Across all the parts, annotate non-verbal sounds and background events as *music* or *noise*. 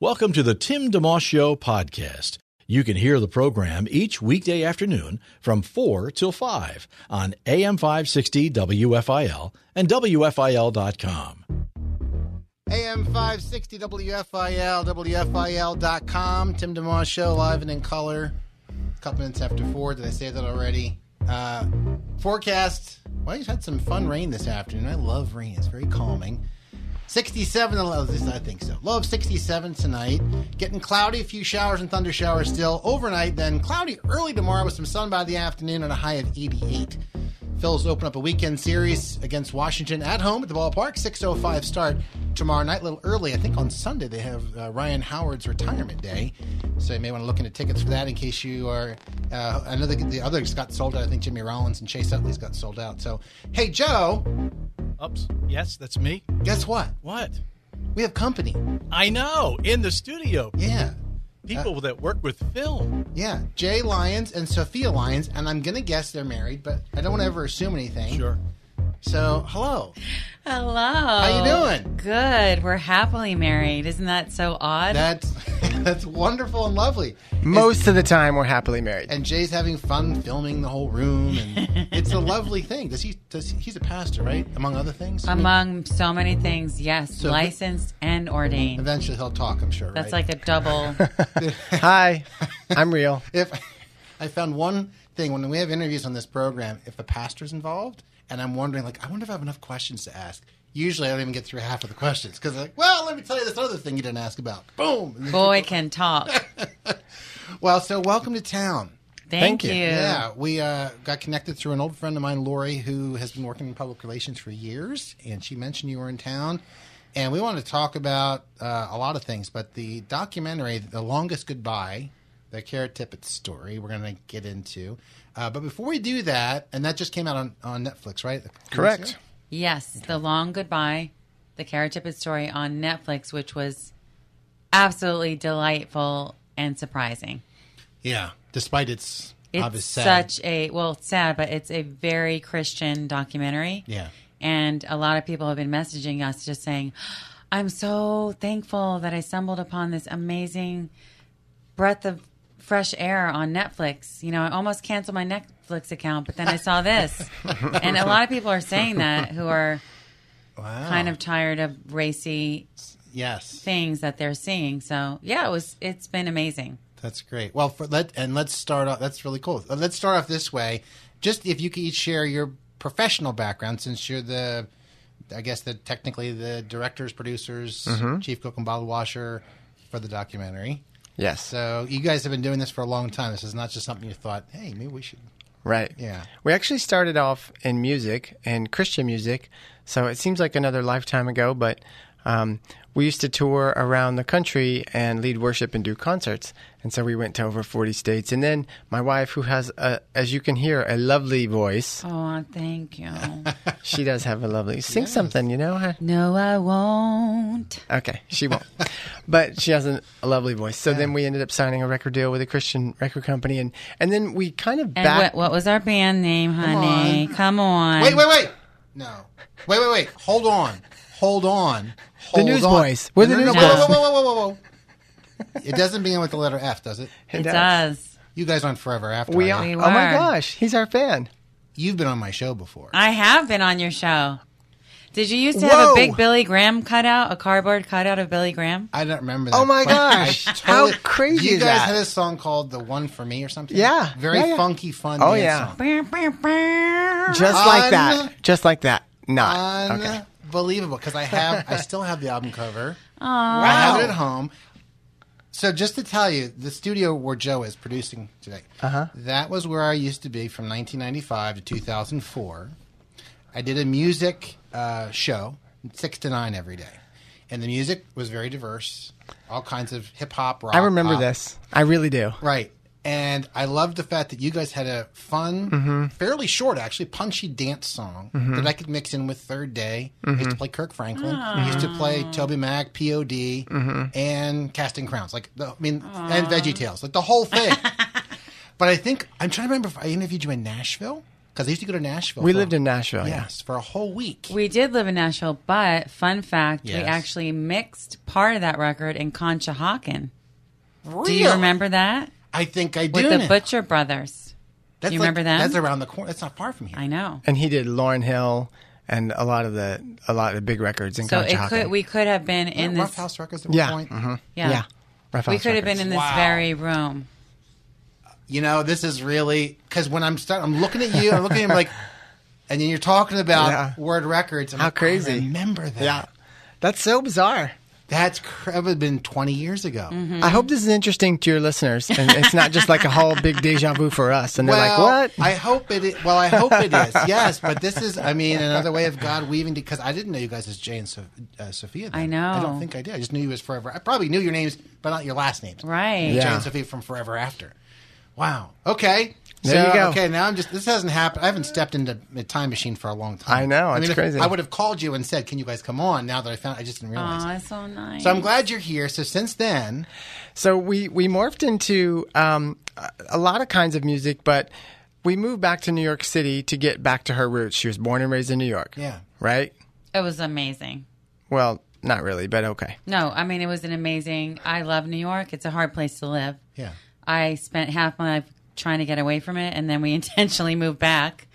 Welcome to the Tim DeMoss Show podcast. You can hear the program each weekday afternoon from 4 till 5 on AM 560 WFIL and WFIL.com. AM 560 WFIL, WFIL.com. Tim DeMoss Show, live and in color. A couple minutes after four. Did I say that already? Uh, forecast. Well, you've had some fun rain this afternoon. I love rain, it's very calming. 67, at least I think so. Low of 67 tonight. Getting cloudy, a few showers and thunder showers still. Overnight, then cloudy early tomorrow with some sun by the afternoon and a high of 88. Phil's open up a weekend series against Washington at home at the ballpark. 6.05 start tomorrow night, a little early. I think on Sunday they have uh, Ryan Howard's retirement day. So you may want to look into tickets for that in case you are. Uh, I know the, the others got sold out. I think Jimmy Rollins and Chase Utley's got sold out. So, hey, Joe, Oops. Yes, that's me. guess what? What? We have company. I know. In the studio. Yeah. People that work with film. Yeah. Jay Lyons and Sophia Lyons. And I'm going to guess they're married, but I don't want to ever assume anything. Sure. So, hello. Hello. How you doing? Good. We're happily married. Isn't that so odd? That's *laughs* that's wonderful and lovely. Most of the time, we're happily married. and Jay's having fun filming the whole room, and *laughs* it's a lovely thing. Does he? Does he, he's a pastor, right? Among other things. I mean, Among so many things, yes, So- licensed and ordained. eventually he'll talk. I'm sure. That's right? like a double. *laughs* Hi, I'm real. if I found one thing when we have interviews on this program, if a pastor's involved, and I'm wondering, like, I wonder if I have enough questions to ask. Usually, I don't even get through half of the questions because, like, well, let me tell you this other thing you didn't ask about. Boom. *laughs* Boy can talk. *laughs* Well, so welcome to town. Thank, Thank you. you. Yeah, we uh, got connected through an old friend of mine, Lori, who has been working in public relations for years, and she mentioned you were in town, and we wanted to talk about uh, a lot of things, but the documentary, "The Longest Goodbye," the Kara Tippett story, we're going to get into. Uh, but before we do that, and that just came out on, on Netflix, right? A few Correct. Yes, The Long Goodbye, the Kara Tippett story on Netflix, which was absolutely delightful and surprising. Yeah, despite its It's obvious sad. such a well, it's sad, but it's a very Christian documentary. Yeah. and a lot of people have been messaging us just saying, "I'm so thankful that I stumbled upon this amazing breadth of fresh air on Netflix. You know, I almost canceled my Netflix account, but then I saw this, *laughs* and a lot of people are saying that who are Wow. kind of tired of racy yes. things that they're seeing. So yeah, it was. It's been amazing. That's great. Well, for, let and let's start off. That's really cool. Uh, Let's start off this way. Just if you could each share your professional background, since you're the, I guess the technically the directors, producers, Mm-hmm. chief cook and bottle washer for the documentary. Yes. So you guys have been doing this for a long time. This is not just something you thought, hey, maybe we should. Right. Yeah. We actually started off in music and Christian music, so it seems like another lifetime ago, but um, we used to tour around the country and lead worship and do concerts. And so we went to over 40 states. And then my wife, who has, a, as you can hear, a lovely voice, Oh, thank you. *laughs* she does have a lovely, sing something, you know? no, I won't. Okay, she won't. *laughs* but she has a, a lovely voice. So then we ended up signing a record deal with a Christian record company. And, and then we kind of And back. what, what was our band name, honey? Come on. Wait, wait, wait. No. Wait, wait, wait. Hold on. Hold on. The Newsboys. on. We're the no, no, Newsboys. Whoa, whoa, whoa, whoa, whoa, whoa, whoa. It doesn't begin with the letter F, does it? It does. You guys aren't forever after. We are are. We Oh my were. gosh, he's our fan. You've been on my show before. I have been on your show. Did you used to have Whoa. a big Billy Graham cutout, a cardboard cutout of Billy Graham? I don't remember oh that. Oh my but I gosh. How crazy You is guys that? had a song called "The One for Me" or something. Yeah, very yeah, yeah. funky, fun. Oh, yeah. song. Just like that. Just like that. Not. Okay. Unbelievable. Because I have, I still have the album cover. *laughs* Aw. I have it at home. So just to tell you, the studio where Joe is producing today, Uh-huh. that was where I used to be from 1995 to 2004. I did a music uh, show, six to nine every day, and the music was very diverse, all kinds of hip hop, rock. I remember pop. this. I really do. Right. And I loved the fact that you guys had a fun, Mm-hmm. fairly short, actually, punchy dance song that I could mix in with Third Day. Mm-hmm. used to play Kirk Franklin. I used to play Toby Mac, POD, Mm-hmm. and Casting Crowns. Like, the, I mean, and Veggie Tales. Like, the whole thing. *laughs* but I think, I'm trying to remember if I interviewed you in Nashville. Because I used to go to Nashville. We for- lived in Nashville. Yeah. Yes, for a whole week. We did live in Nashville, but fun fact, we actually mixed part of that record in Conshohocken. Do you remember that? I think I do. With the now. Butcher Brothers. That's you like- remember them? That's around the corner. That's not far from here. I know. And he did Lauryn Hill and a lot of the a lot of the big records in So it could we could have been in Rough this House Records at one yeah. point. mhm. Yeah. Yeah. Rough we House could have been in this Wow. very room. You know, this is really because when I'm start, I'm looking at you, I'm looking at him like, and then you're talking about Yeah. word records. I'm How like, crazy. I remember that. Yeah. That's so bizarre. That's cr- that would have been 20 years ago. Mm-hmm. I hope this is interesting to your listeners, and it's not just like a whole big deja vu for us. And they're Well, like, "What?" I hope it. Is, well, I hope it is. Yes, but this is, I mean, another way of God weaving because I didn't know you guys as Jay and so, uh, Sophia. then. I know. I don't think I did. I just knew you as Forever. I probably knew your names, but not your last names. Right. Jay and Sophia from Forever After. Wow. Okay. There so, you go. Okay, now I'm just. This hasn't happened. I haven't stepped into a time machine for a long time. I know, it's mean, crazy. I would have called you and said, "Can you guys come on?" Now that I found, I just didn't realize. Oh, that's so nice. so I'm glad you're here. So since then, So we we morphed into um, a- a lot of kinds of music, but we moved back to New York City to get back to her roots. She was born and raised in New York. Yeah. Right. it was amazing. Well, not really, but okay. No, I mean it was an amazing. I love New York. It's a hard place to live. yeah. I spent half my life trying to get away from it, and then we *laughs* intentionally moved back.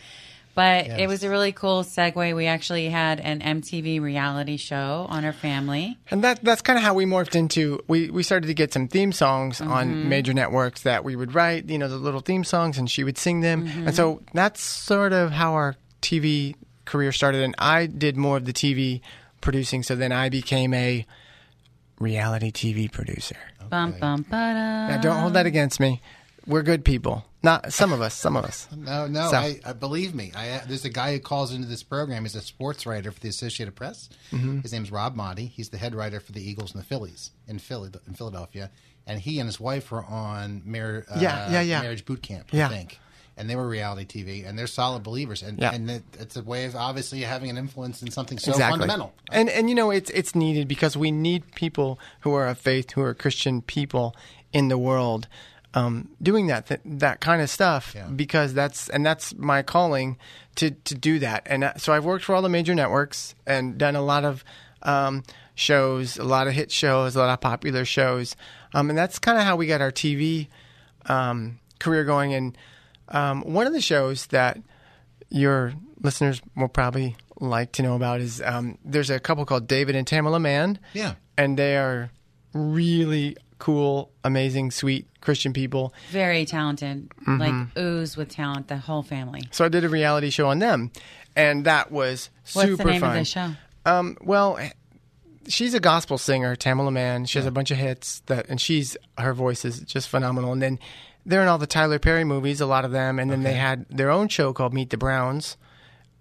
But Yes. it was a really cool segue. We actually had an MTV reality show on our family. And that that's kind of how we morphed into. We we started to get some theme songs Mm-hmm. on major networks that we would write. You know, the little theme songs, and she would sing them. Mm-hmm. And so that's sort of how our TV career started. And I did more of the TV producing. So then I became a reality TV producer. Bum bum Now, don't hold that against me. We're good people. Not some of us. Some of us. No, no. So- I, I believe me. I, there's a guy who calls into this program. He's a sports writer for the Associated Press. Mm-hmm. His name's Rob Maaddi. He's the head writer for the Eagles and the Phillies in, Philly, in Philadelphia. And he and his wife were on Mar- uh, Yeah, yeah, yeah. Marriage Boot Camp, Yeah. I think. And they were reality TV, and they're solid believers. And, Yeah. and it, it's a way of obviously having an influence in something so exactly. fundamental. And and you know it's it's needed because we need people who are of faith, who are Christian people in the world, um, doing that th- that kind of stuff Yeah. because that's and that's my calling to to do that. And uh, so I've worked for all the major networks and done a lot of um, shows, a lot of hit shows, a lot of popular shows, um, and that's kind of how we got our TV um, career going. And um, one of the shows that your listeners will probably like to know about is um, there's a couple called David and Tamala Mann. Yeah. And they are really cool, amazing, sweet Christian people. Very talented, Mm-hmm. like ooze with talent. The whole family. So I did a reality show on them, and that was What's super fun. What's the name fun. of the show? Um, well, she's a gospel singer, Tamala Mann. She has a bunch of hits that, and she's her voice is just phenomenal. And then they're in all the Tyler Perry movies, a lot of them. And then they had their own show called Meet the Browns.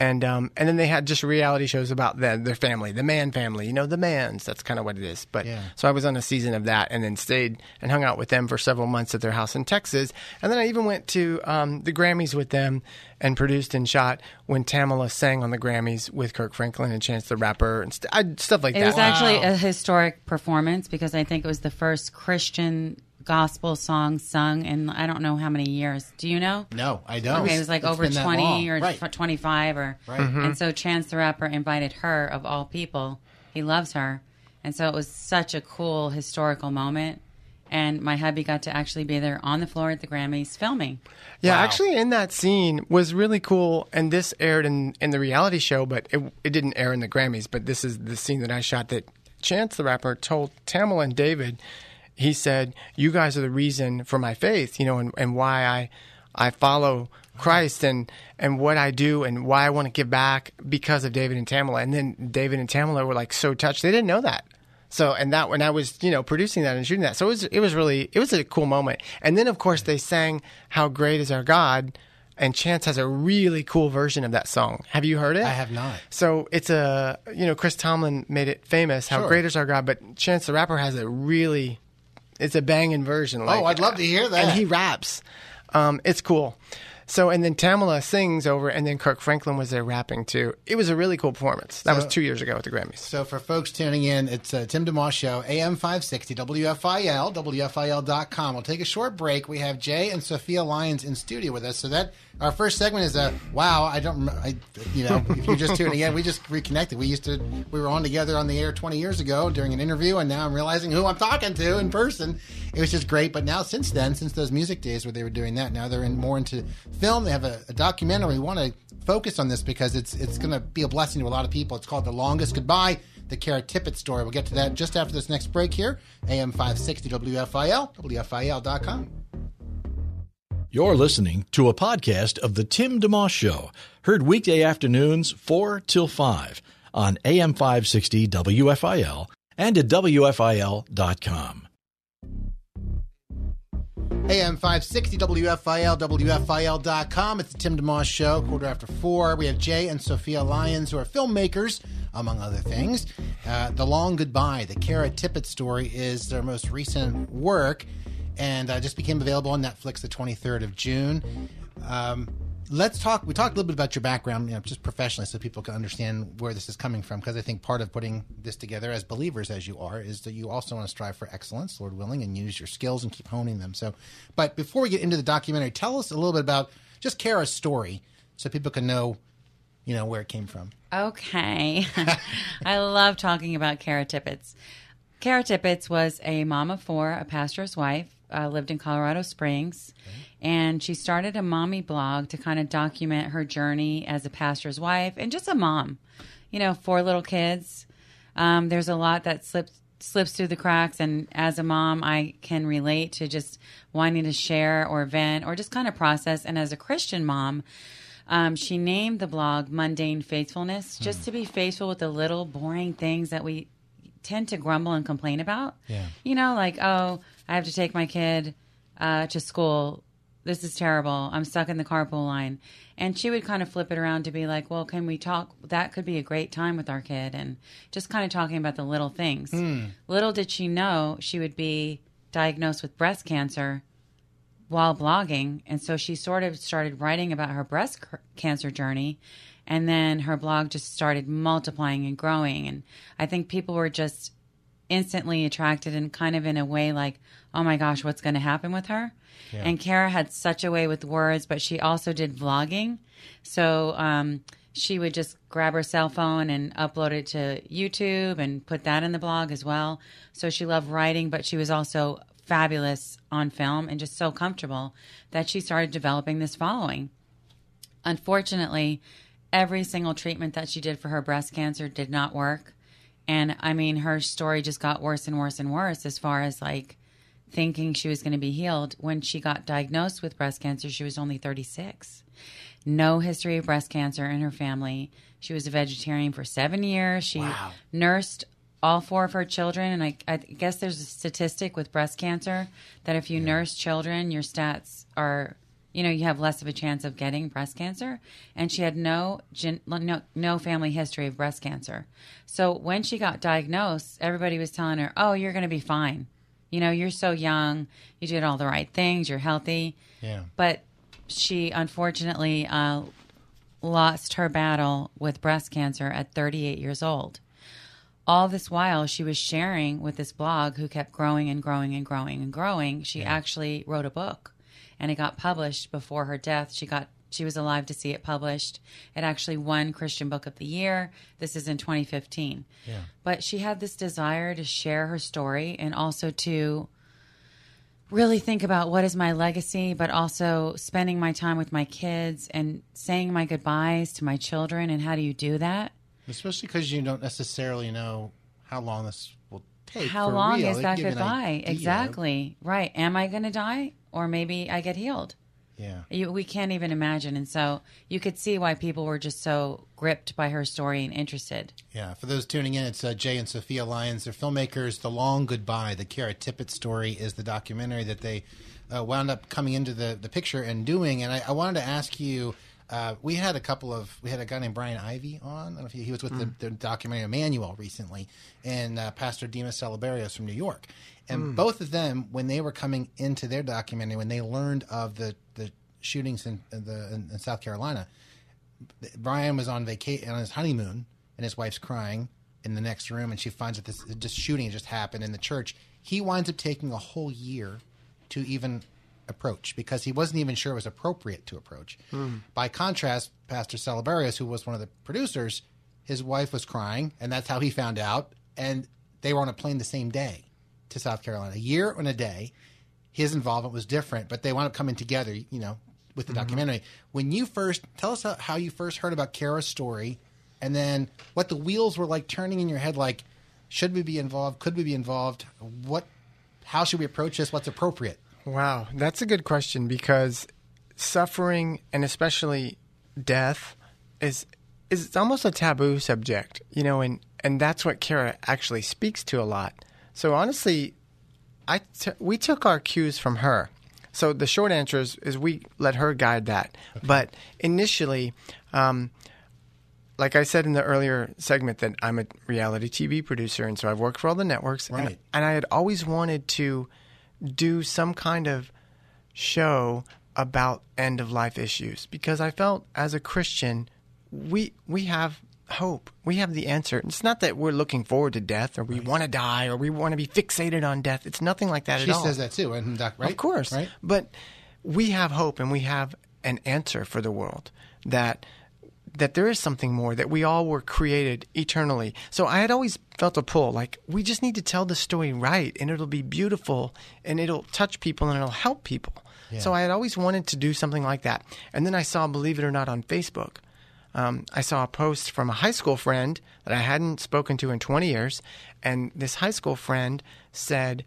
And um, and then they had just reality shows about them, their family, the Mann family, you know, the Manns. That's kind of what it is. But Yeah. so I was on a season of that, and then stayed and hung out with them for several months at their house in Texas. And then I even went to um, the Grammys with them and produced and shot when Tamala sang on the Grammys with Kirk Franklin and Chance the Rapper and st- I, stuff like It that. It was actually a historic performance because I think it was the first Christian gospel song sung in I don't know how many years. Do you know? No, I don't. Okay, it was like It's over 20 or Right. 25 or Right. Mm-hmm. and so Chance the Rapper invited her of all people. He loves her. And so it was such a cool historical moment and my hubby got to actually be there on the floor at the Grammys filming. Yeah, Wow. actually, in that scene was really cool, and this aired in in the reality show, but it it didn't air in the Grammys. But this is the scene that I shot. That Chance the rapper told Tamala and David, he said, "You guys are the reason for my faith, you know, and, and why I I follow Christ and and what I do and why I want to give back because of David and Tamala." And then David and Tamala were like so touched; they didn't know that. So and that when I was you know producing that and shooting that, so it was it was really it was a cool moment. And then of course they sang "How Great Is Our God," and Chance has a really cool version of that song. Have you heard it? I have not. So it's a you know Chris Tomlin made it famous. How Sure. great is our God? But Chance the rapper has a really it's a banging version. Like, Oh, I'd love to hear that. And he raps. Um, it's cool. So and then Tamala sings over, and then Kirk Franklin was there rapping too. It was a really cool performance. That was two years ago at the Grammys. So for folks tuning in, it's uh, Tim DeMoss Show, AM 560, WFIL, WFIL.com. We'll take a short break. We have Jay and Sophia Lyons in studio with us. So that our first segment is a wow. I don't, I, you know, if you're just tuning in, we just reconnected. We used to, we were on together on the air 20 years ago during an interview, and now I'm realizing who I'm talking to in person. It was just great. But now since then, since those music days where they were doing that, now they're in more into film. They have a, a documentary. We want to focus on this because it's it's going to be a blessing to a lot of people. It's called The Longest Goodbye, the Kara Tippett story. We'll get to that just after this next break here. AM 560 WFIL, WFIL.com. You're listening to a podcast of The Tim DeMoss Show, heard weekday afternoons 4 till 5 on AM 560 WFIL and at WFIL.com. AM 560 WFIL, WFIL.com. It's the Tim DeMoss Show, quarter after four. We have Jay and Sophia Lyons, who are filmmakers, among other things. Uh, the Long Goodbye, the Kara Tippett story, is their most recent work and uh, just became available on Netflix the 23rd of June. Um, let's talk. We talked a little bit about your background, you know, just professionally, so people can understand where this is coming from. Because I think part of putting this together, as believers as you are, is that you also want to strive for excellence, Lord willing, and use your skills and keep honing them. So, but before we get into the documentary, tell us a little bit about just Kara's story, so people can know, you know, where it came from. Okay. *laughs* *laughs* I love talking about Kara Tippett. Kara Tippett was a mom of four, a pastor's wife, uh, lived in Colorado Springs, and she started a mommy blog to kind of document her journey as a pastor's wife and just a mom. You know, four little kids. Um, there's a lot that slips slips through the cracks, and as a mom, I can relate to just wanting to share or vent or just kind of process. And as a Christian mom, um, she named the blog Mundane Faithfulness, just to be faithful with the little boring things that we tend to grumble and complain about. Yeah. You know, like, oh, I have to take my kid uh, to school. This is terrible. I'm stuck in the carpool line. And she would kind of flip it around to be like, well, can we talk? That could be a great time with our kid. And just kind of talking about the little things. Little did she know she would be diagnosed with breast cancer while blogging. And so she sort of started writing about her breast c- cancer journey. And then her blog just started multiplying and growing. And I think people were just instantly attracted and kind of in a way like, oh my gosh, what's going to happen with her? And Kara had such a way with words, but she also did vlogging. So um, she would just grab her cell phone and upload it to YouTube and put that in the blog as well. So she loved writing, but she was also fabulous on film and just so comfortable that she started developing this following. Unfortunately, every single treatment that she did for her breast cancer did not work. And I mean, her story just got worse and worse and worse as far as like thinking she was going to be healed. When she got diagnosed with breast cancer, she was only 36. No history of breast cancer in her family. She was a vegetarian for seven years. She nursed all four of her children. And I, I guess there's a statistic with breast cancer that if you nurse children, your stats are you know, you have less of a chance of getting breast cancer. And she had no gen- no no family history of breast cancer. So when she got diagnosed, everybody was telling her, "Oh, you're going to be fine. You know, you're so young. You did all the right things. You're healthy." Yeah. But she unfortunately uh, lost her battle with breast cancer at 38 years old. All this while, she was sharing with this blog who kept growing and growing and growing and growing. She actually wrote a book and it got published before her death. She got she was alive to see it published. It actually won Christian Book of the Year. This is in 2015. Yeah. But she had this desire to share her story and also to really think about what is my legacy, but also spending my time with my kids and saying my goodbyes to my children. And how do you do that? Especially because you don't necessarily know how long this will take. How long real. is that goodbye? Exactly. Right. Am I going to die? Or maybe I get healed. Yeah. You, we can't even imagine. And so you could see why people were just so gripped by her story and interested. Yeah, for those tuning in, it's uh, Jay and Sophia Lyons. They're filmmakers. The Long Goodbye, the Kara Tippett story, is the documentary that they uh, wound up coming into the, the picture and doing. And I, I wanted to ask you. Uh, we had a couple of we had a guy named Brian Ivie on. I don't know if he, he was with the, the documentary Emanuel recently, and uh, Pastor Dimas Salaberrios from New York. And both of them, when they were coming into their documentary, when they learned of the the shootings in, in the in, in South Carolina, Brian was on vacation on his honeymoon, and his wife's crying in the next room, and she finds that this just shooting just happened in the church. He winds up taking a whole year to even approach because he wasn't even sure it was appropriate to approach. Hmm. By contrast, Pastor Salaberrios, who was one of the producers, his wife was crying, and that's how he found out. And they were on a plane the same day to South Carolina, a year and a day. His involvement was different, but they wound up coming together, you know, with the mm-hmm. documentary. When you first tell us how, how you first heard about Kara's story, and then what the wheels were like turning in your head, like, should we be involved? Could we be involved? What? How should we approach this? What's appropriate? Wow, that's a good question because suffering and especially death is is it's almost a taboo subject, you know, and and that's what Kara actually speaks to a lot. So honestly, I t- we took our cues from her. So the short answer is, is we let her guide that. But initially, um, like I said in the earlier segment, that I'm a reality TV producer, and so I've worked for all the networks, and- and I had always wanted to do some kind of show about end of life issues because I felt as a Christian we we have hope. We have the answer. It's not that we're looking forward to death or we want to die or we want to be fixated on death. It's nothing like that She at all. She says that too, and right? Of course. right? But we have hope and we have an answer for the world that that there is something more that we all were created eternally. So I had always felt a pull like we just need to tell the story right and it'll be beautiful and it'll touch people and it'll help people. So I had always wanted to do something like that. And then I saw believe it or not on Facebook um, I saw a post from a high school friend that I hadn't spoken to in 20 years, and this high school friend said,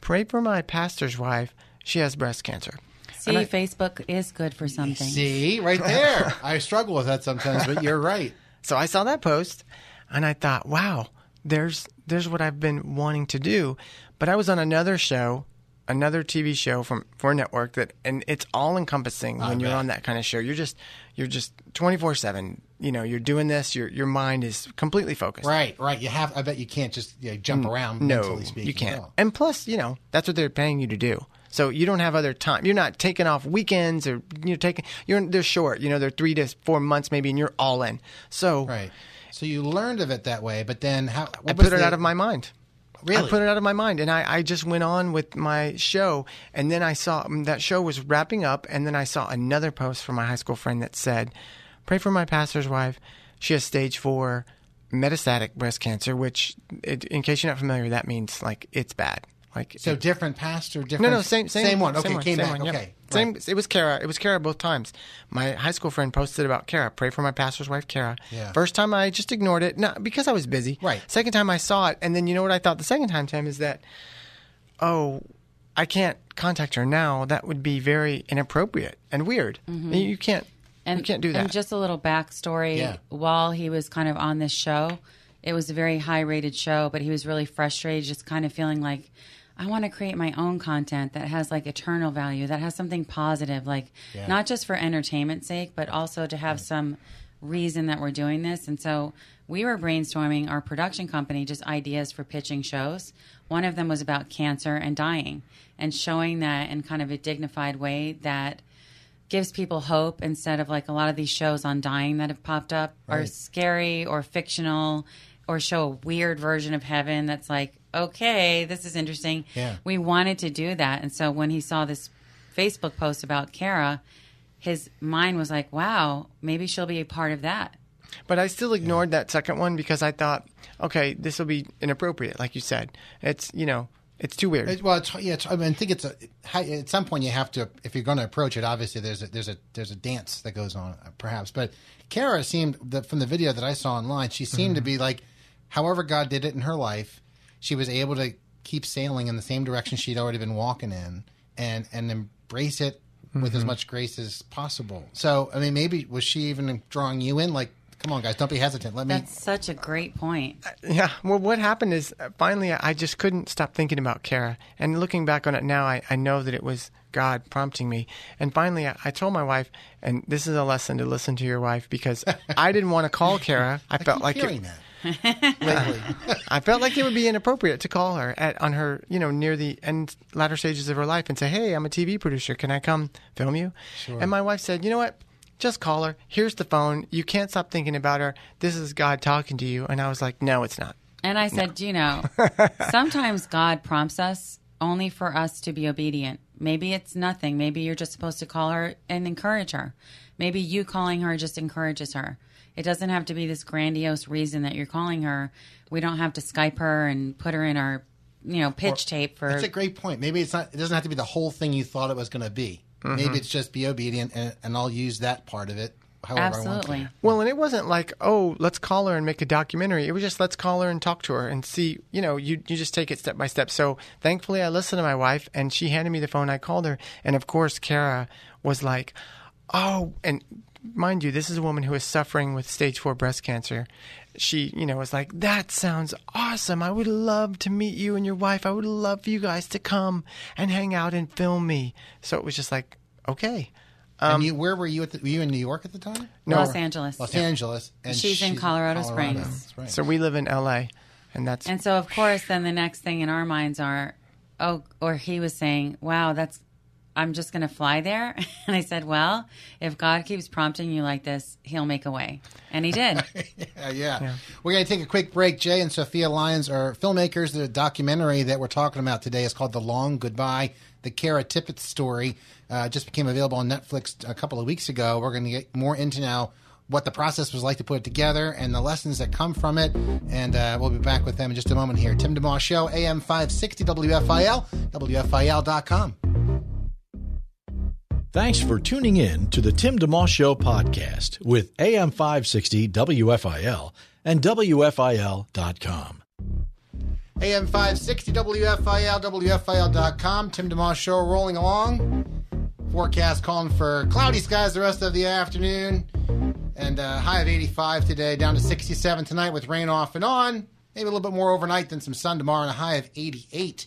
"Pray for my pastor's wife. She has breast cancer." See, I- Facebook is good for something. See, right there. I struggle with that sometimes, but you're right. *laughs* So I saw that post, and I thought, "Wow, there's there's what I've been wanting to do." But I was on another show, another TV show from for a network that, and it's all encompassing when you're on that kind of show. You're just you're just 24 seven. You know, you're doing this. Your your mind is completely focused. Right, right. You have. I bet you can't just you know, jump mm, around. No, mentally speaking, you can't. No. And plus, you know, that's what they're paying you to do. So you don't have other time. You're not taking off weekends or you're taking. You're they're short. You know, they're three to four months maybe, and you're all in. So Right. So you learned of it that way, but then how? I put it the- out of my mind. Really? I put it out of my mind, and I, I just went on with my show. And then I saw um, that show was wrapping up, and then I saw another post from my high school friend that said, "Pray for my pastor's wife. She has stage four metastatic breast cancer, which, it, in case you're not familiar, that means like it's bad. Like So it- different pastor, different. no, no, same, same, same one. Okay, same came same back. one, yeah. Okay, same. right. It was Kara. It was Kara both times. My high school friend posted about Kara. Pray for my pastor's wife, Kara. Yeah. First time I just ignored it, not because I was busy. Right. Second time I saw it, and then you know what I thought the second time, Tim, is that, oh, I can't contact her now. That would be very inappropriate and weird. Mm-hmm. You can't. And, you can't do that. And just a little backstory. Yeah. While he was kind of on this show, it was a very high rated show, but he was really frustrated, just kind of feeling like, I want to create my own content that has like eternal value, that has something positive, like not just for entertainment's sake, but also to have some reason that we're doing this. And so we were brainstorming our production company just ideas for pitching shows. One of them was about cancer and dying and showing that in kind of a dignified way that gives people hope instead of like a lot of these shows on dying that have popped up are scary or fictional or show a weird version of heaven that's like okay this is interesting Yeah. we wanted to do that and so when he saw this facebook post about kara his mind was like wow maybe she'll be a part of that But I still ignored that second one because I thought, okay, this will be inappropriate, like you said. It's you know, it's too weird. It- well, it's, yeah, it's, I, mean, I think it's a, at some point you have to if you're going to approach it. Obviously, there's a there's a there's a dance that goes on, uh, perhaps. But Kara seemed that from the video that I saw online, she seemed to be like, however God did it in her life, she was able to keep sailing in the same direction she'd already been walking in, and and embrace it with as much grace as possible. So, I mean, maybe was she even drawing you in? Like, come on, guys, don't be hesitant. Let me. That's such a great point. Yeah. Well, what happened is uh, finally I just couldn't stop thinking about Kara. And looking back on it now, I, I know that it was God prompting me. And finally, I, I told my wife, and this is a lesson to listen to your wife because *laughs* I didn't want to call Kara. I, felt keep like it, that lately. I felt like it would be inappropriate to call her at on her, you know, near the end latter stages of her life and say, "Hey, I'm a TV producer. Can I come film you?" And my wife said, "You know what? Just call her. Here's the phone. You can't stop thinking about her. This is God talking to you." And I was like, "No, it's not." And I said, you know, *laughs* sometimes God prompts us only for us to be obedient. Maybe it's nothing. Maybe you're just supposed to call her and encourage her. Maybe you calling her just encourages her. It doesn't have to be this grandiose reason that you're calling her. We don't have to Skype her and put her in our, you know, pitch tape for. That's a great point. Maybe it's not. It doesn't have to be the whole thing you thought it was going to be. Mm-hmm. Maybe it's just be obedient, and, and I'll use that part of it. However, I want Absolutely. to. Well, and it wasn't like, oh, let's call her and make a documentary. It was just let's call her and talk to her and see, you know, you you just take it step by step. So thankfully, I listened to my wife and she handed me the phone. I called her, and of course, Kara was like, oh, and mind you, this is a woman who is suffering with stage four breast cancer. She, you know, was like, that sounds awesome. I would love to meet you and your wife. I would love for you guys to come and hang out and film me. So it was just like, okay. and um, you, where were you at? The, were you in New York at the time? No. Los Angeles. Los Angeles, and She's in Colorado Springs. That's right. So we live in LA, and that's And so, of course, then the next thing in our minds are, oh, or he was saying, wow, that's, I'm just going to fly there. *laughs* And I said, well, if God keeps prompting you like this, he'll make a way. And he did. Uh, *laughs* yeah. We're going to take a quick break. Jay and Sophia Lyons are filmmakers. The documentary that we're talking about today is called The Long Goodbye, the Kara Tippett story. Uh, just became available on Netflix a couple of weeks ago. We're going to get more into now what the process was like to put it together and the lessons that come from it. And uh, we'll be back with them in just a moment here. Tim DeMoss Show, AM 560 WFIL, WFIL.com. Thanks for tuning in to the Tim DeMoss Show podcast with AM 560 WFIL and WFIL.com. AM 560 WFIL, WFIL.com. Tim DeMoss Show rolling along. Forecast calling for cloudy skies the rest of the afternoon. And uh, high of 85 today, down to 67 tonight with rain off and on. Maybe a little bit more overnight than some sun tomorrow, and a high of 88.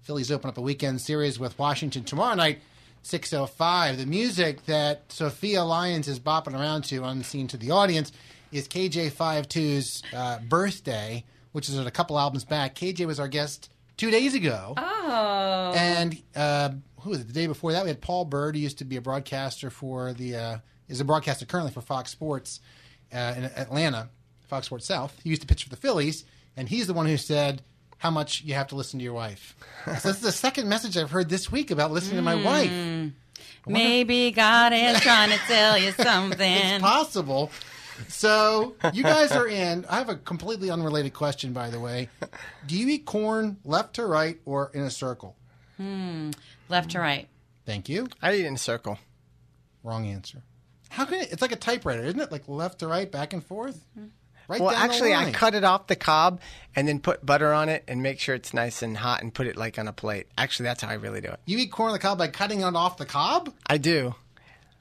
Phillies open up a weekend series with Washington tomorrow night, 6.05. The music that Sophia Lyons is bopping around to, unseen to the audience, is KJ52's uh, birthday, which is a couple albums back. KJ was our guest two days ago. oh. And uh, who was it? The day before that, we had Paul Byrd, who used to be a broadcaster for the, uh, is a broadcaster currently for Fox Sports uh, in Atlanta, Fox Sports South. He used to pitch for the Phillies, and he's the one who said how much you have to listen to your wife. so this is the second message I've heard this week about listening to my hmm. wife. Maybe God is trying to tell you *laughs* something. It's possible. So you guys are in. I have a completely unrelated question, by the way. Do you eat corn left to right or in a circle? Hmm. Left to right. Thank you. I eat in a circle. Wrong answer. How can it? It's like a typewriter, isn't it? Like left to right, back and forth. Mm-hmm. Right. Well, down the actually, I cut it off the cob and then put butter on it and make sure it's nice and hot and put it like on a plate. Actually, that's how I really do it. You eat corn on the cob by cutting it off the cob, I do.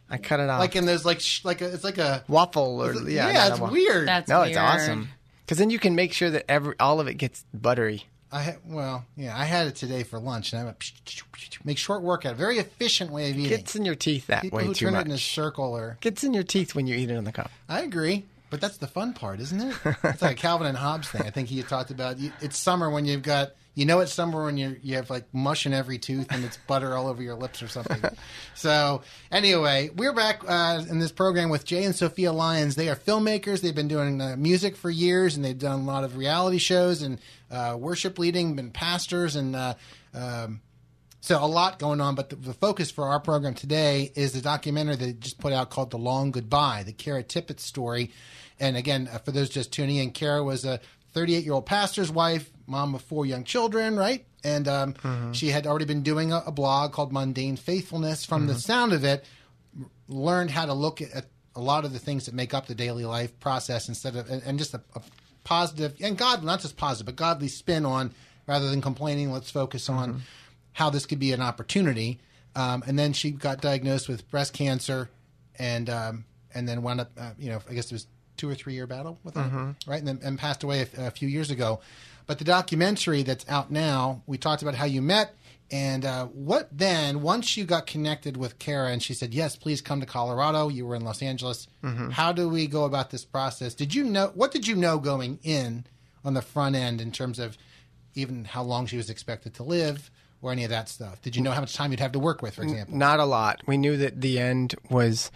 I cut it off like in there's like sh- like a, it's like a waffle or yeah, yeah, it's waffle. weird. That's No, weird. it's awesome because then you can make sure that every all of it gets buttery. I ha- well, yeah, I had it today for lunch, and I went make short work out. Very efficient way of eating. Gets in your teeth that People way who too turn much. it in a circle or Gets in your teeth when you eat it on the cup. I agree, but that's the fun part, isn't it? It's like a Calvin and Hobbes thing. I think he talked about. It's summer when you've got, you know, it's summer when you you have like mush in every tooth and it's butter all over your lips or something. *laughs* so anyway, we're back uh, in this program with Jay and Sophia Lyons. They are filmmakers. They've been doing uh, music for years, and they've done a lot of reality shows and uh, worship leading, been pastors and. Uh, um, so a lot going on, but the, the focus for our program today is the documentary that they just put out called "The Long Goodbye," the Kara Tippett story. And again, uh, for those just tuning in, Kara was a 38 year old pastor's wife, mom of four young children, right? And um, she had already been doing a, a blog called Mundane Faithfulness. From the sound of it, learned how to look at a lot of the things that make up the daily life process instead of and, and just a, a positive and God not just positive but godly spin on rather than complaining. Let's focus on how this could be an opportunity. um, and then she got diagnosed with breast cancer, and um, and then wound up, uh, you know, I guess it was two or three year battle with it, right? And then and passed away a, a few years ago. But the documentary that's out now, we talked about how you met. And uh, what then, once you got connected with Kara and she said, yes, please come to Colorado, you were in Los Angeles. How do we go about this process? Did you know, what did you know going in on the front end in terms of even how long she was expected to live or any of that stuff? Did you know how much time you'd have to work with, for example? Not a lot. We knew that the end was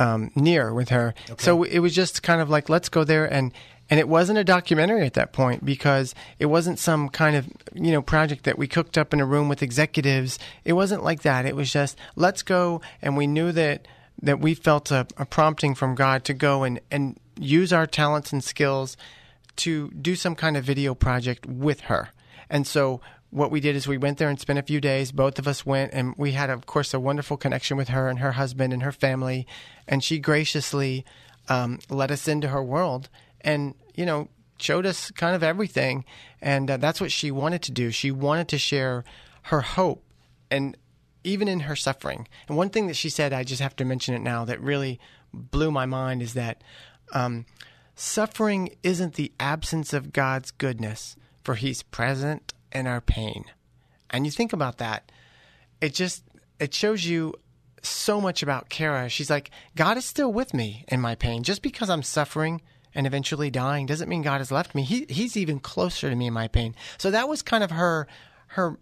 um, near with her, so it was just kind of like let's go there and. And it wasn't a documentary at that point because it wasn't some kind of you know project that we cooked up in a room with executives. It wasn't like that. It was just let's go, and we knew that that we felt a, a prompting from God to go and and use our talents and skills to do some kind of video project with her. And so what we did is we went there and spent a few days. Both of us went and we had, of course, a wonderful connection with her and her husband and her family. And she graciously um, let us into her world and, you know, showed us kind of everything. And uh, that's what she wanted to do. She wanted to share her hope and even in her suffering. And one thing that she said, I just have to mention it now, that really blew my mind is that um, suffering isn't the absence of God's goodness, for He's present in our pain. And you think about that, it just it shows you so much about Kara. She's like, God is still with me in my pain. Just because I'm suffering and eventually dying doesn't mean God has left me. He, he's even closer to me in my pain. So that was kind of her her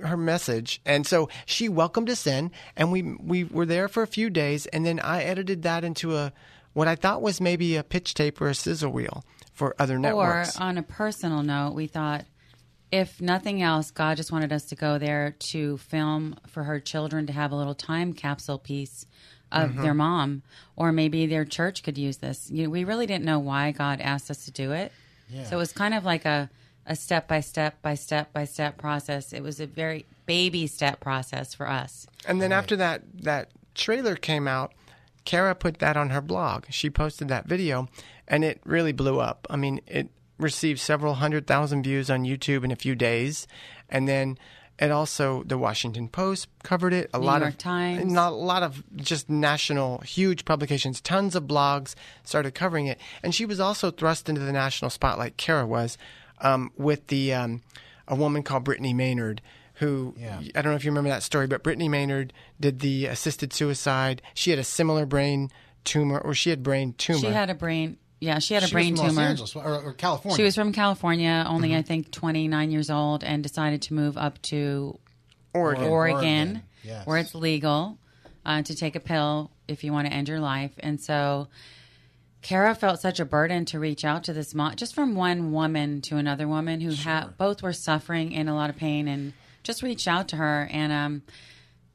her message. And so she welcomed us in and we we were there for a few days and then I edited that into a what I thought was maybe a pitch tape or a sizzle reel for other networks. Or on a personal note, we thought if nothing else, God just wanted us to go there to film for her children to have a little time capsule piece of Mm-hmm. their mom, or maybe their church could use this. You know, we really didn't know why God asked us to do it. So it was kind of like a a step by step by step by step process. It was a very baby step process for us. And then after that that trailer came out, Kara put that on her blog. She posted that video, and it really blew up. I mean, it received several hundred thousand views on YouTube in a few days, and then it also the Washington Post covered it. A New lot York of Times. not a lot of just national huge publications, tons of blogs started covering it, and she was also thrust into the national spotlight. Kara was um, with the um, a woman called Brittany Maynard who Yeah. I don't know if you remember that story, but Brittany Maynard did the assisted suicide. She had a similar brain tumor, or she had brain tumor. She had a brain, yeah, she had a She brain was from tumor. Los Angeles or, or California. She was from California, only Mm-hmm. I think 29 years old, and decided to move up to Oregon. Oregon, Oregon, yes. where it's legal uh, to take a pill if you want to end your life. And so Kara felt such a burden to reach out to this mom, just from one woman to another woman who had both were suffering in a lot of pain, and just reached out to her and um,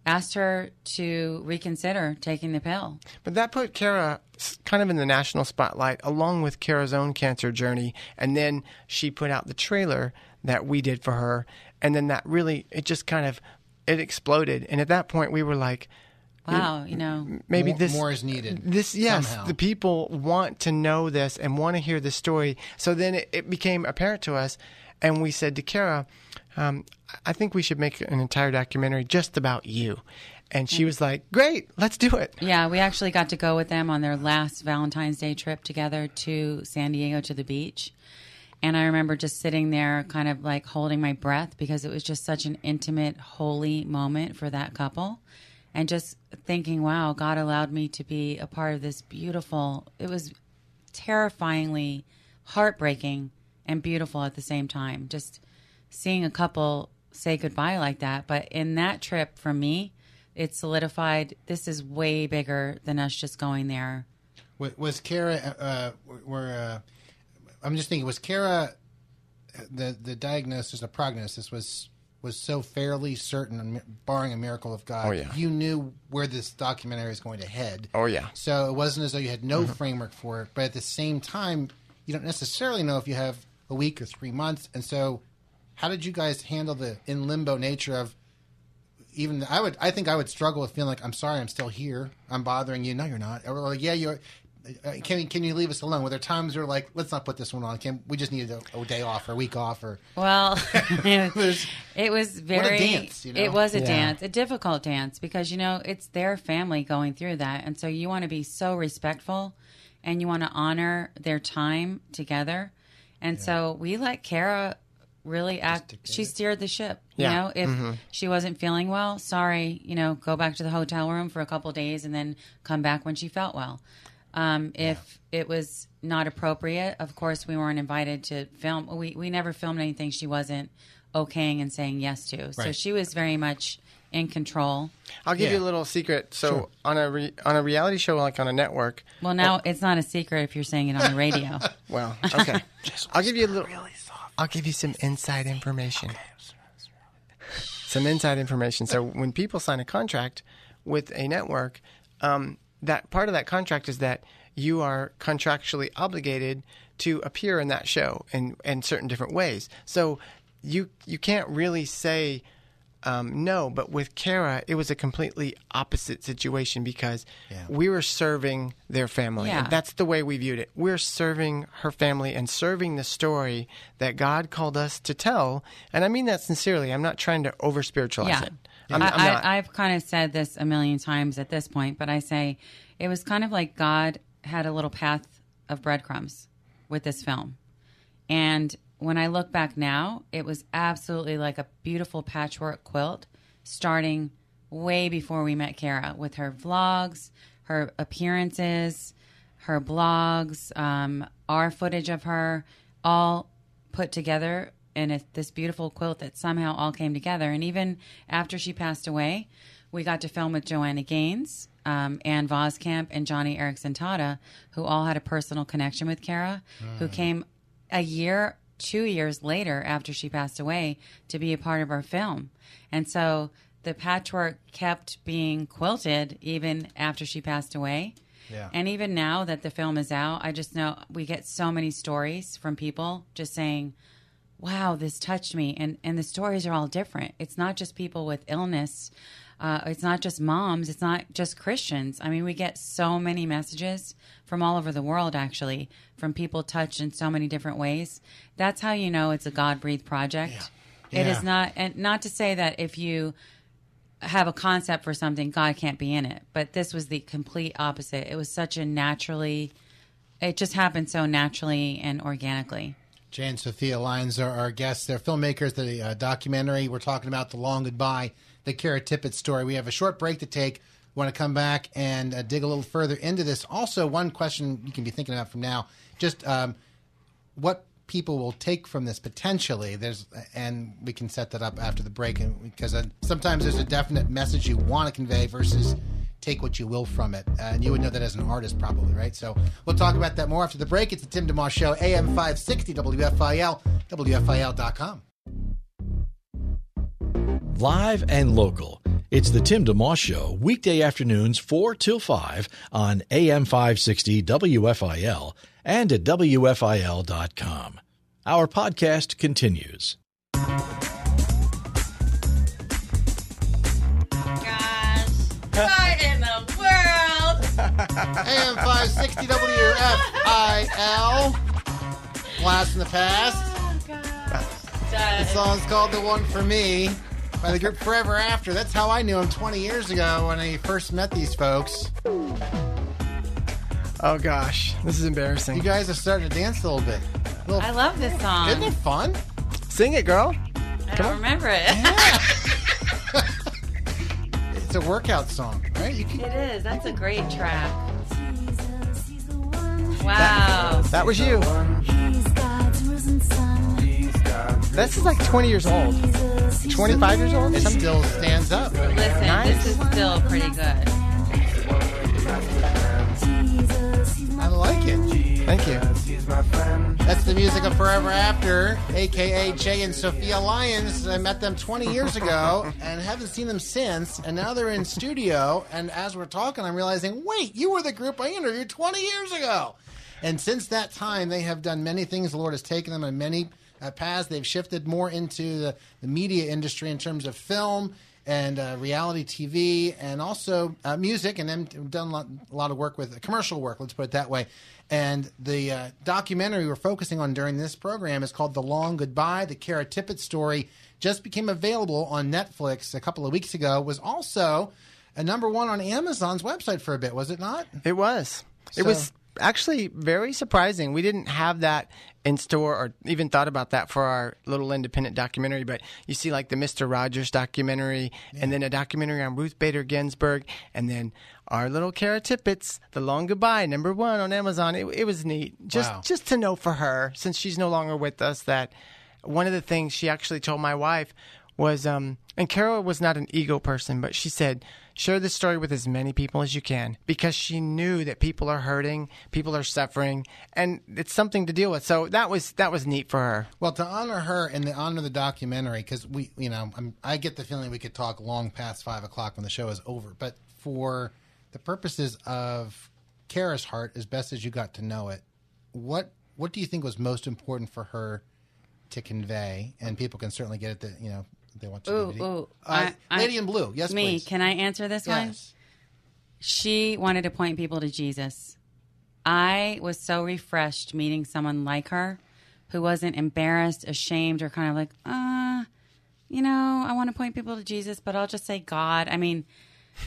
asked her to reconsider taking the pill. But that put Kara kind of in the national spotlight, along with Kara's own cancer journey. And then she put out the trailer that we did for her, and then that really it just kind of it exploded. And at that point, we were like, Wow, you know, maybe More- this more is needed This yes, somehow. the people want to know this and want to hear the story. So then it, it became apparent to us, and we said to Kara, um, "I think we should make an entire documentary just about you." And she was like, "Great, let's do it." Yeah, we actually got to go with them on their last Valentine's Day trip together to San Diego to the beach. And I remember just sitting there, kind of like holding my breath because it was just such an intimate, holy moment for that couple. And just thinking, wow, God allowed me to be a part of this beautiful, it was terrifyingly heartbreaking and beautiful at the same time. Just seeing a couple say goodbye like that. But in that trip for me, it solidified this is way bigger than us just going there. Was, was Kara? Uh, were uh, I'm just thinking, was Kara the the diagnosis, the prognosis was was so fairly certain, barring a miracle of God. Oh, yeah. You knew where this documentary is going to head. Oh, yeah. So it wasn't as though you had no framework for it, but at the same time, you don't necessarily know if you have a week or three months. And so, how did you guys handle the in limbo nature of? Even I would, I think I would struggle with feeling like I'm sorry, I'm still here, I'm bothering you. No, you're not. Or like, yeah, you're. uh, can can you leave us alone? Were there times where like, let's not put this one on? Can we just need a, a day off or a week off or? *laughs* Well, There's- *laughs* it was very. dance, you know? It was a Yeah. dance, a difficult dance, because you know it's their family going through that, and so you want to be so respectful, and you want to honor their time together, and so we let Kara really act. She steered the ship. You Yeah. know, if she wasn't feeling well, sorry, you know, go back to the hotel room for a couple days and then come back when she felt well. Um, if it was not appropriate, of course, we weren't invited to film. We we never filmed anything she wasn't okaying and saying yes to. So Right. she was very much in control. I'll give Yeah. you a little secret. So on a re- on a reality show like on a network, Well, now it's not a secret if you're saying it on the radio. *laughs* well, okay, *laughs* I'll give you a little. I'll give you some inside information. Some inside information. So when people sign a contract with a network, um, that part of that contract is that you are contractually obligated to appear in that show in in certain different ways. So you you can't really say um, no, but with Kara, it was a completely opposite situation because we were serving their family. Yeah. And that's the way we viewed it. We're serving her family and serving the story that God called us to tell. And I mean that sincerely. I'm not trying to over spiritualize yeah. it. I'm, I, I'm not. I, I've kind of said this a million times at this point, but I say it was kind of like God had a little path of breadcrumbs with this film. And when I look back now, it was absolutely like a beautiful patchwork quilt starting way before we met Kara with her vlogs, her appearances, her blogs, um, our footage of her, all put together in a, this beautiful quilt that somehow all came together. And even after she passed away, we got to film with Joanna Gaines, um, Ann Voskamp, and Joni Eareckson Tada, who all had a personal connection with Kara, who came a year, two years later after she passed away to be a part of our film. And so the patchwork kept being quilted even after she passed away. Yeah. And even now that the film is out, I just know we get so many stories from people just saying, wow, this touched me. And, and the stories are all different. It's not just people with illness. Uh, it's not just moms. It's not just Christians. I mean, we get so many messages from all over the world, actually, from people touched in so many different ways. That's how you know it's a God breathed project. It Yeah. is not, and not to say that if you have a concept for something, God can't be in it. But this was the complete opposite. It was such a naturally, it just happened so naturally and organically. Jay and Sophia Lyons are our guests. They're filmmakers. The uh, documentary we're talking about, "The Long Goodbye," the Kara Tippett story. We have a short break to take. We Want to come back and uh, dig a little further into this. Also, one question you can be thinking about from now: just um, what people will take from this potentially. There's, and we can set that up after the break, and because uh, sometimes there's a definite message you want to convey versus take what you will from it. Uh, and you would know that as an artist, probably, right? So we'll talk about that more after the break. It's the Tim DeMoss Show, AM 560 WFIL, WFIL.com. Live and local. It's the Tim DeMoss Show, weekday afternoons 4 till 5 on AM 560 WFIL and at WFIL.com. Our podcast continues. Gosh, what in the world? AM 560 WFIL. Blast in the past. Oh, the song's called The One For Me by the group Forever After. That's how I knew him 20 years ago when I first met these folks. oh gosh, this is embarrassing. You guys are starting to dance a little bit. A little- I love this song. Isn't it fun? Sing it, girl. I don't remember it. *laughs* *laughs* It's a workout song, right? You can, it is. That's a great track. Wow. That was you. This is like 20 years old. 25 years old? it Something- still stands up. Listen, Nice. this is still pretty good. I like it. Thank you. That's the music of Forever After, aka Jay and Sophia Lyons. I met them 20 years ago *laughs* and haven't seen them since. And now they're in studio. And as we're talking, I'm realizing, wait, you were the group I interviewed 20 years ago. And since that time, they have done many things. The Lord has taken them on many uh, paths. They've shifted more into the, the media industry in terms of film and uh, reality TV, and also uh, music, and then done a lot, a lot of work with commercial work. Let's put it that way. And the uh, documentary we're focusing on during this program is called "The Long Goodbye." The Kara Tippett story just became available on Netflix a couple of weeks ago. Was also a number one on Amazon's website for a bit, was it not? It was. So- It was actually very surprising. We didn't have that in store or even thought about that for our little independent documentary. But you see, like the Mr. Rogers documentary, and then a documentary on Ruth Bader Ginsburg, and then our little Kara Tippett's The Long Goodbye, number one on Amazon. It, it was neat. Just, Wow. just to know for her, since she's no longer with us, that one of the things she actually told my wife was, um, and Carol was not an ego person, but she said, share this story with as many people as you can because she knew that people are hurting, people are suffering, and it's something to deal with. So that was that was neat for her. Well, to honor her and to honor the documentary, because we, you know, I'm, I get the feeling we could talk long past five o'clock when the show is over. But for the purposes of Kara's heart, as best as you got to know it, what what do you think was most important for her to convey? And people can certainly get it that you know they want. Ooh, ooh. Uh, I- I- Lady in Blue, yes, Me, please. can I answer this one? yes. She wanted to point people to Jesus. I was so refreshed meeting someone like her who wasn't embarrassed, ashamed, or kind of like, uh, you know, I want to point people to Jesus, but I'll just say God. I mean,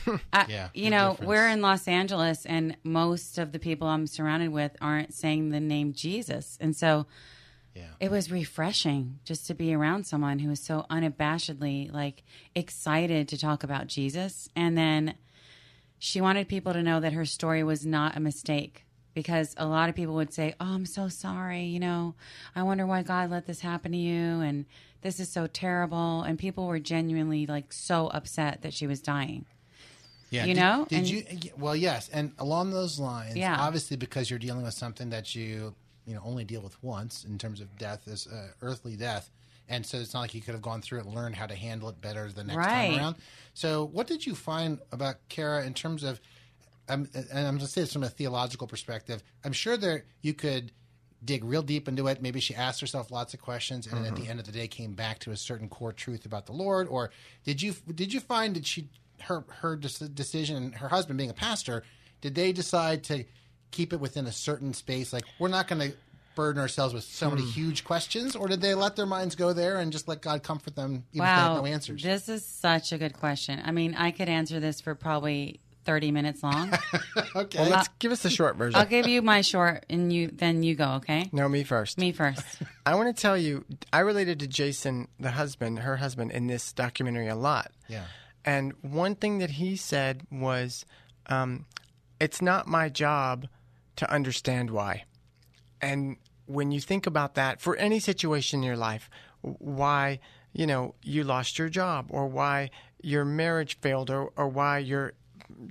*laughs* I, Yeah, you know, difference. we're in Los Angeles, and most of the people I'm surrounded with aren't saying the name Jesus. And so Yeah. it was refreshing just to be around someone who was so unabashedly like excited to talk about Jesus. And then she wanted people to know that her story was not a mistake because a lot of people would say, "Oh, I'm so sorry, you know, I wonder why God let this happen to you and this is so terrible." And people were genuinely like so upset that she was dying. Yeah, You did- know? Did And- you? Well, yes, and along those lines, Yeah. Obviously, because you're dealing with something that you you know only deal with once in terms of death is uh, earthly death, and so it's not like you could have gone through it and learned how to handle it better the next Right. time around. So, what did you find about Kara in terms of? Um, and I'm going to say this from a theological perspective. I'm sure there you could dig real deep into it. Maybe she asked herself lots of questions, and at the end of the day, came back to a certain core truth about the Lord. Or did you did you find that she her her decision, her husband being a pastor, did they decide to keep it within a certain space? Like we're not going to burden ourselves with so many huge questions, or did they let their minds go there and just let God comfort them even if they Wow, had no answers? this is such a good question. I mean, I could answer this for probably 30 minutes long. *laughs* okay, Well, let's give us the short version. I'll give you my short, and you then you go. Okay, No, me first. me first. *laughs* I want to tell you, I related to Jason, the husband, her husband, in this documentary a lot. yeah. And one thing that he said was, um, it's not my job to understand why. And when you think about that, for any situation in your life, why, you know, you lost your job or why your marriage failed or, or why your,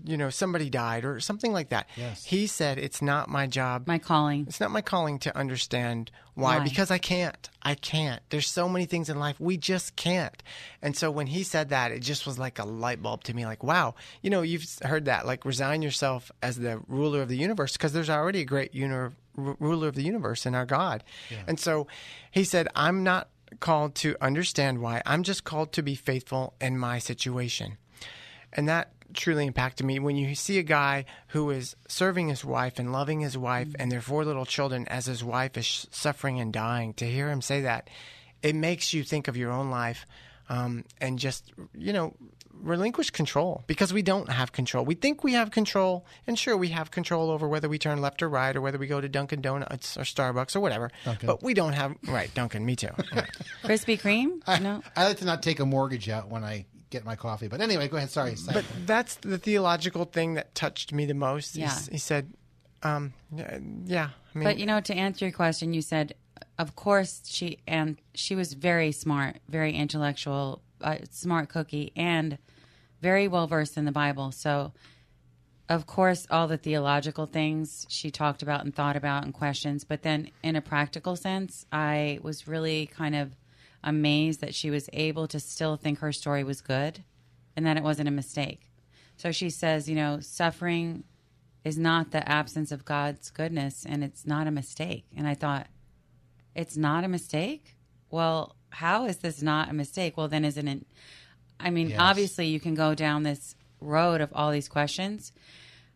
you know, somebody died or something like that. Yes. He said, it's not my job My calling. it's not my calling to understand why, Why? because I can't. I can't. There's so many things in life we just can't. And so when he said that, it just was like a light bulb to me like, wow, you know, you've heard that, like resign yourself as the ruler of the universe because there's already a great uni- r- ruler of the universe in our God. And so he said, I'm not called to understand why. I'm just called to be faithful in my situation. And that truly impacted me when you see a guy who is serving his wife and loving his wife and their four little children as his wife is suffering and dying. To hear him say that, it makes you think of your own life um, and just, you know, relinquish control because we don't have control. We think we have control, and sure, we have control over whether we turn left or right or whether we go to Dunkin' Donuts or Starbucks or whatever. But we don't have, right, Dunkin', me too. *laughs* Krispy Kreme? No. I like to not take a mortgage out when I get my coffee. But anyway, go ahead. Sorry. But that's the theological thing that touched me the most. He Yeah. s- He, said, um, yeah, yeah, I mean, But you know, to answer your question, you said, of course, she and she was very smart, very intellectual, uh, smart cookie, and very well versed in the Bible. So, of course, all the theological things she talked about and thought about and questions. But then, in a practical sense, I was really kind of amazed that she was able to still think her story was good and that it wasn't a mistake. So she says, you know, suffering is not the absence of God's goodness and it's not a mistake. And I thought, it's not a mistake? Well, how is this not a mistake? Well, then isn't it? I mean, Yes. obviously, you can go down this road of all these questions,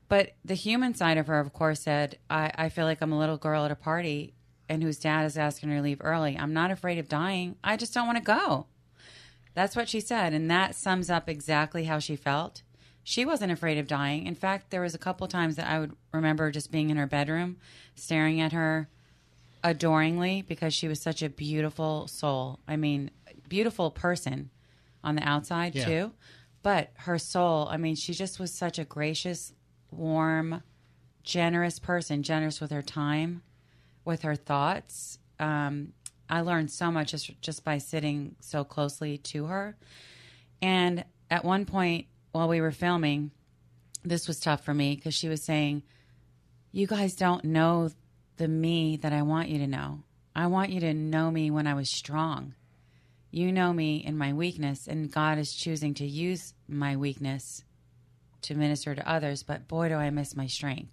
but the human side of her, of course, said, I, I feel like I'm a little girl at a party and whose dad is asking her to leave early. I'm not afraid of dying. I just don't want to go. That's what she said. And that sums up exactly how she felt. She wasn't afraid of dying. In fact, there was a couple times that I would remember just being in her bedroom, staring at her adoringly because she was such a beautiful soul. I mean, beautiful person on the outside Yeah. too. But her soul, I mean, she just was such a gracious, warm, generous person, generous with her time, with her thoughts. Um, I learned so much just just by sitting so closely to her. And at one point while we were filming, this was tough for me because she was saying, "You guys don't know the me that I want you to know. I want you to know me when I was strong. You know me in my weakness, and God is choosing to use my weakness to minister to others. But boy, do I miss my strength."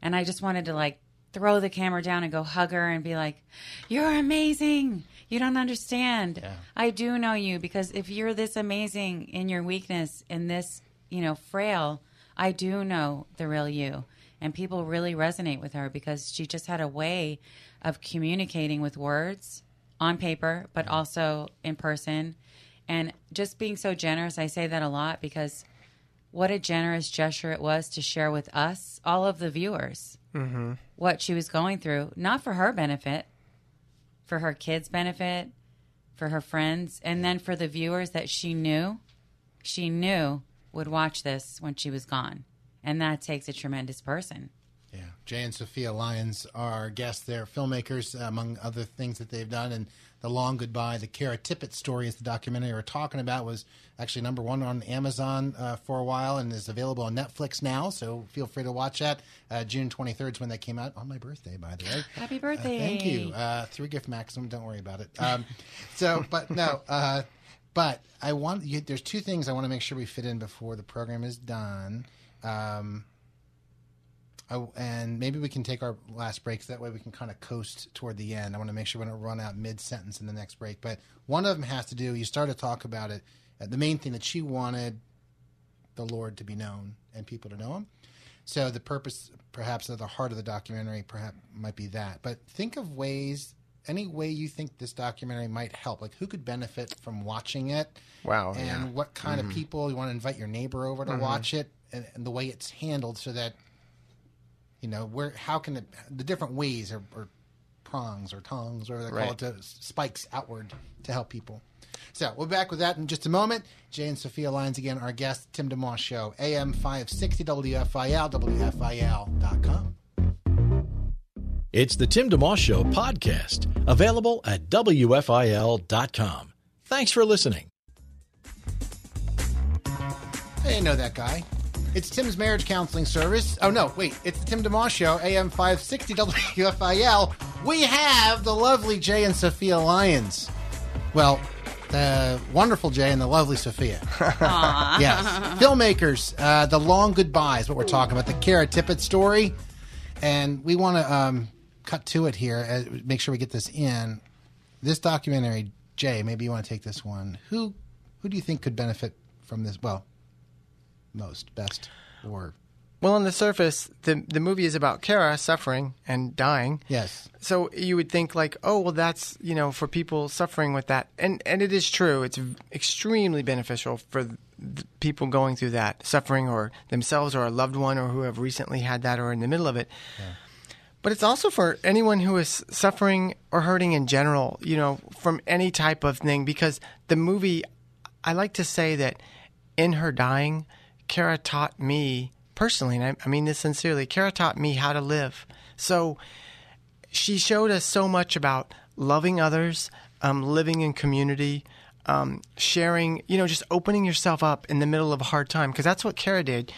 And I just wanted to like throw the camera down and go hug her and be like, You're amazing. You don't understand. I do know you because if you're this amazing in your weakness and this, you know, frail, I do know the real you. And people really resonate with her because she just had a way of communicating with words on paper, but also in person. And just being so generous, I say that a lot because what a generous gesture it was to share with us, all of the viewers, Mm-hmm. what she was going through, not for her benefit, for her kids' benefit, for her friends, and then for the viewers that she knew, she knew would watch this when she was gone. And that takes a tremendous person. Jay and Sophia Lyons are our guests. They're filmmakers, uh, among other things that they've done. And The Long Goodbye, the Kara Tippett story is the documentary we're talking about, was actually number one on Amazon uh, for a while and is available on Netflix now. So feel free to watch that. Uh, June 23rd is when that came out, on my birthday, by the way. Happy Uh, birthday. thank you. Uh, three gift maximum. Don't worry about it. Um, so, but no. Uh, but I want you, there's two things I want to make sure we fit in before the program is done. Um, I, and maybe we can take our last breaks. That way we can kind of coast toward the end. I want to make sure we don't run out mid sentence in the next break. But one of them has to do. You started to talk about it. Uh, the main thing that she wanted the Lord to be known and people to know Him. So the purpose, perhaps, of the heart of the documentary, perhaps might be that. But think of ways, any way you think this documentary might help. Like who could benefit from watching it? Wow, And yeah. what kind of people you want to invite your neighbor over to watch it, and, and the way it's handled, so that you know where how can it the different ways or, or prongs or tongs or they call Right. it to spikes outward to help people. So we'll be back with that in just a moment. Jay and Sophia Lyons again, our guest, Tim DeMoss Show, AM 560 WFIL, WFIL.com. It's the Tim DeMoss Show podcast, available at WFIL.com. Thanks for listening. I didn't know that guy. It's Tim's marriage counseling service. Oh, no, wait. It's the Tim DeMoss Show, AM 560 WFIL. We have the lovely Jay and Sophia Lyons. Well, the wonderful Jay and the lovely Sophia. *laughs* yes. Filmmakers, uh, The Long Goodbye is what we're talking about. The Kara Tippett story. And we want to um, cut to it here, uh, make sure we get this in. This documentary, Jay, maybe you want to take this one. Who who do you think could benefit from this? Well, most, best, or Well, on the surface, the the movie is about Kara suffering and dying. yes, So you would think like, oh, well, that's you know for people suffering with that, and and it is true. It's extremely beneficial for people going through that suffering, or themselves, or a loved one, or who have recently had that, or in the middle of it. But it's also for anyone who is suffering or hurting in general, you know, from any type of thing. Because the movie, I like to say that in her dying, Kara taught me personally, and I, I mean this sincerely, Kara taught me how to live. So she showed us so much about loving others, um, living in community, um, sharing, you know, just opening yourself up in the middle of a hard time. Because that's what Kara did.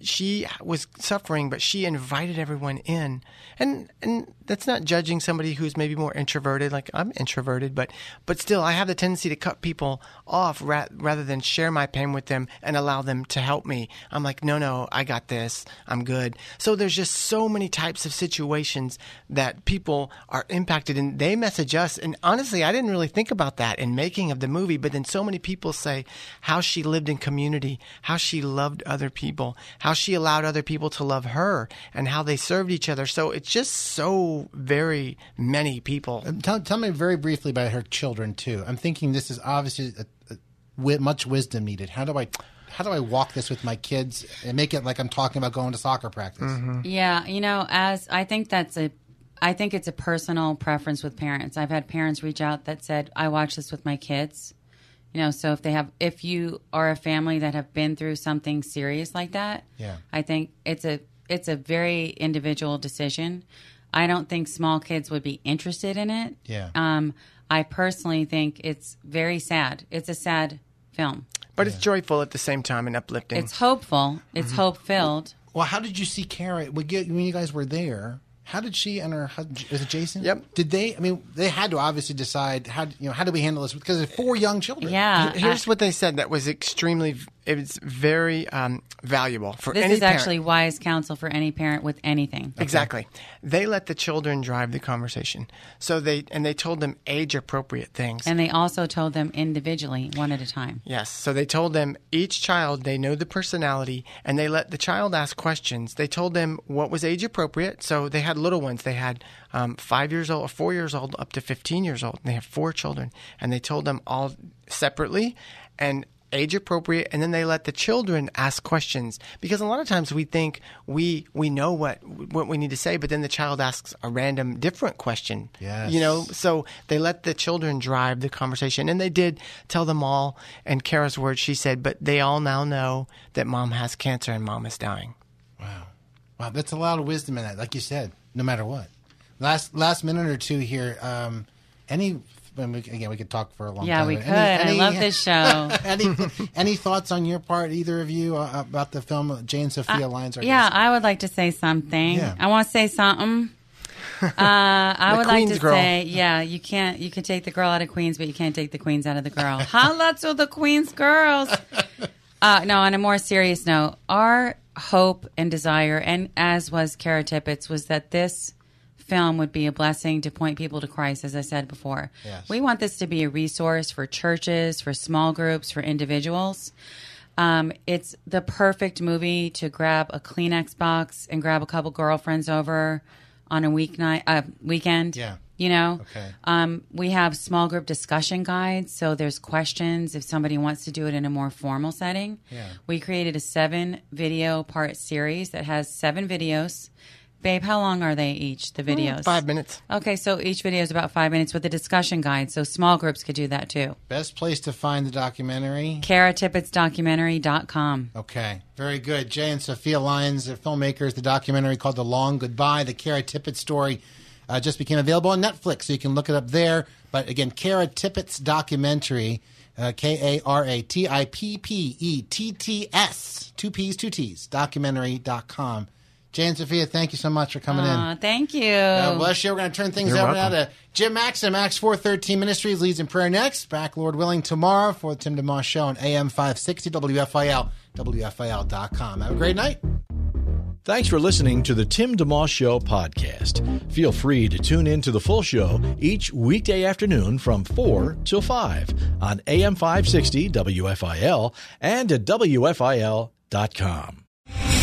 She was suffering, but she invited everyone in. And, and that's not judging somebody who's maybe more introverted. Like I'm introverted, but but still, I have the tendency to cut people off ra- rather than share my pain with them and allow them to help me. I'm like, no, no, I got this. I'm good. So there's just so many types of situations that people are impacted, and they message us. And honestly, I didn't really think about that in making of the movie, but then so many people say how she lived in community, how she loved other people, how she allowed other people to love her, and how they served each other. So it's just so very many people. Tell, tell me very briefly about her children too. I'm thinking this is obviously a, a, much wisdom needed. How do I how do I walk this with my kids and make it like I'm talking about going to soccer practice? Mm-hmm. Yeah, you know, as I think that's a I think it's a personal preference with parents. I've had parents reach out that said, "I watch this with my kids." You know, so if they have if you are a family that have been through something serious like that, Yeah. I think it's a it's a very individual decision. I don't think small kids would be interested in it. Yeah. Um I personally think it's very sad. It's a sad film. But it's joyful at the same time and uplifting. It's hopeful. It's hope filled. Well, how did you see Kara when you guys were there? How did she and her husband, is it Jason? Yep. Did they? I mean, they had to obviously decide how you know how do we handle this because there's four young children. Yeah. Here's I- what they said that was extremely, it was very um, valuable for this any is parent. actually wise counsel for any parent with anything. Exactly. They let the children drive the conversation. So they and they told them age appropriate things. And they also told them individually, one at a time. Yes. So they told them each child, they know the personality, and they let the child ask questions. They told them what was age appropriate. So they had little ones. They had um, five years old, four years old, up to 15 years old. and They have four children. And they told them all separately and age appropriate and then they let the children ask questions because a lot of times we think we we know what what we need to say but then the child asks a random different question Yes. you know so they let the children drive the conversation and they did tell them all and Kara's words she said but they all now know that mom has cancer and mom is dying Wow. Wow, that's a lot of wisdom in that, like you said, no matter what. Last last minute or two here. Um, any when we, again, we could talk for a long Yeah, time. Yeah, we could. any- I love this *laughs* show. any any thoughts on your part, either of you, uh, about the film Jay and Sophia Lyons? I Yeah? I would like to say something. Yeah. I want to say something. *laughs* Uh, I would like to girl. say, yeah, you can't. You can take the girl out of Queens, but you can't take the Queens out of the girl. How *laughs* Holla to the Queens girls. Uh, no, on a more serious note, our hope and desire, and as was Kara Tippett's, was that this film would be a blessing to point people to Christ, as I said before. Yes. We want this to be a resource for churches, for small groups, for individuals. Um, it's the perfect movie to grab a Kleenex box and grab a couple girlfriends over on a weeknight, uh, weekend. Yeah. You know, Okay. um, we have small group discussion guides, so there's questions if somebody wants to do it in a more formal setting. Yeah. We created a seven video part series that has seven videos. Babe, how long are they each? The videos? five minutes Okay, so each video is about five minutes with a discussion guide, so small groups could do that too. Best place to find the documentary. KaraTippettsDocumentary.com. Okay, very good. Jay and Sophia Lyons, the filmmakers, the documentary called The Long Goodbye, the Kara Tippett story, uh, just became available on Netflix, so you can look it up there. But again, Kara Tippett's documentary, uh, K A R A T I P P E T T S, two P's, two T's, documentary.com. Jay and Sophia, thank you so much for coming in. Thank you. God bless you. We're going to turn things You're over now to Jim Max and Max 413 Ministries leads in prayer next. Back, Lord willing, tomorrow for the Tim DeMoss Show on AM 560 WFIL, WFIL.com. Have a great night. Thanks for listening to the Tim DeMoss Show podcast. Feel free to tune in to the full show each weekday afternoon from 4 till 5 on AM 560 WFIL and at WFIL.com.